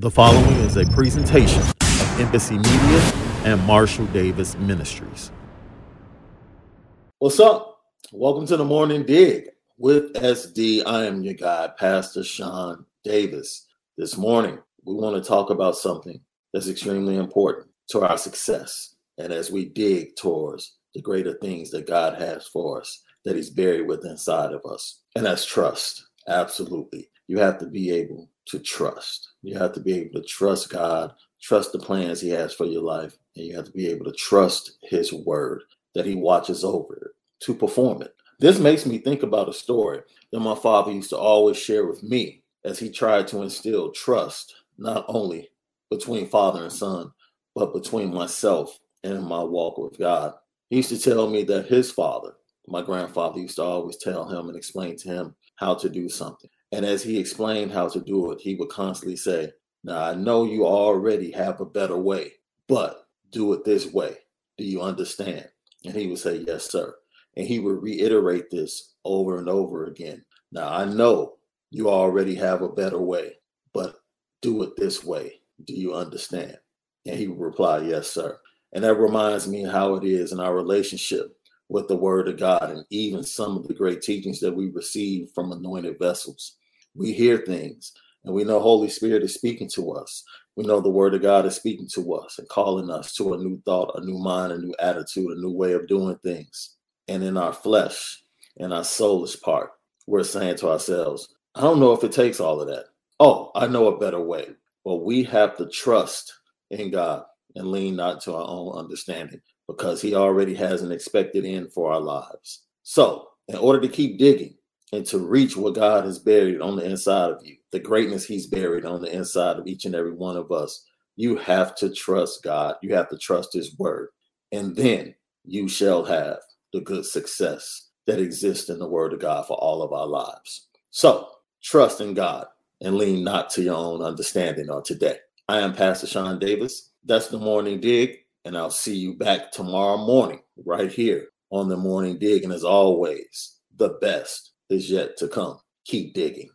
The following is a presentation of Embassy Media and Marshall Davis Ministries. What's up? Welcome to the Morning Dig with SD. I am your guy, Pastor Sean Davis. This morning, we want to talk about something that's extremely important to our success. And as we dig towards the greater things that God has for us, that He's buried within inside of us, and that's trust. Absolutely. You have to be able to trust. You have to be able to trust God, trust the plans He has for your life, and you have to be able to trust His word that He watches over it to perform it. This makes me think about a story that my father used to always share with me as he tried to instill trust, not only between father and son, but between myself and my walk with God. He used to tell me that his father, my grandfather, used to always tell him and explain to him how to do something. And as he explained how to do it, he would constantly say, Now I know you already have a better way, but do it this way. Do you understand? And he would say, Yes, sir. And he would reiterate this over and over again. Now I know you already have a better way, but do it this way. Do you understand? And he would reply, Yes, sir. And that reminds me how it is in our relationship with the word of God and even some of the great teachings that we receive from anointed vessels. We hear things and we know Holy Spirit is speaking to us. We know the word of God is speaking to us and calling us to a new thought, a new mind, a new attitude, a new way of doing things. And in our flesh, in our soulish part, we're saying to ourselves, I don't know if it takes all of that. Oh, I know a better way. But we have to trust in God and lean not to our own understanding because he already has an expected end for our lives. So, in order to keep digging and to reach what God has buried on the inside of you, the greatness he's buried on the inside of each and every one of us, you have to trust God. You have to trust his word. And then you shall have the good success that exists in the word of God for all of our lives. So, trust in God and lean not to your own understanding on today. I am Pastor Sean Davis. That's the morning dig and I'll see you back tomorrow morning right here on the morning dig. And as always, the best is yet to come. Keep digging.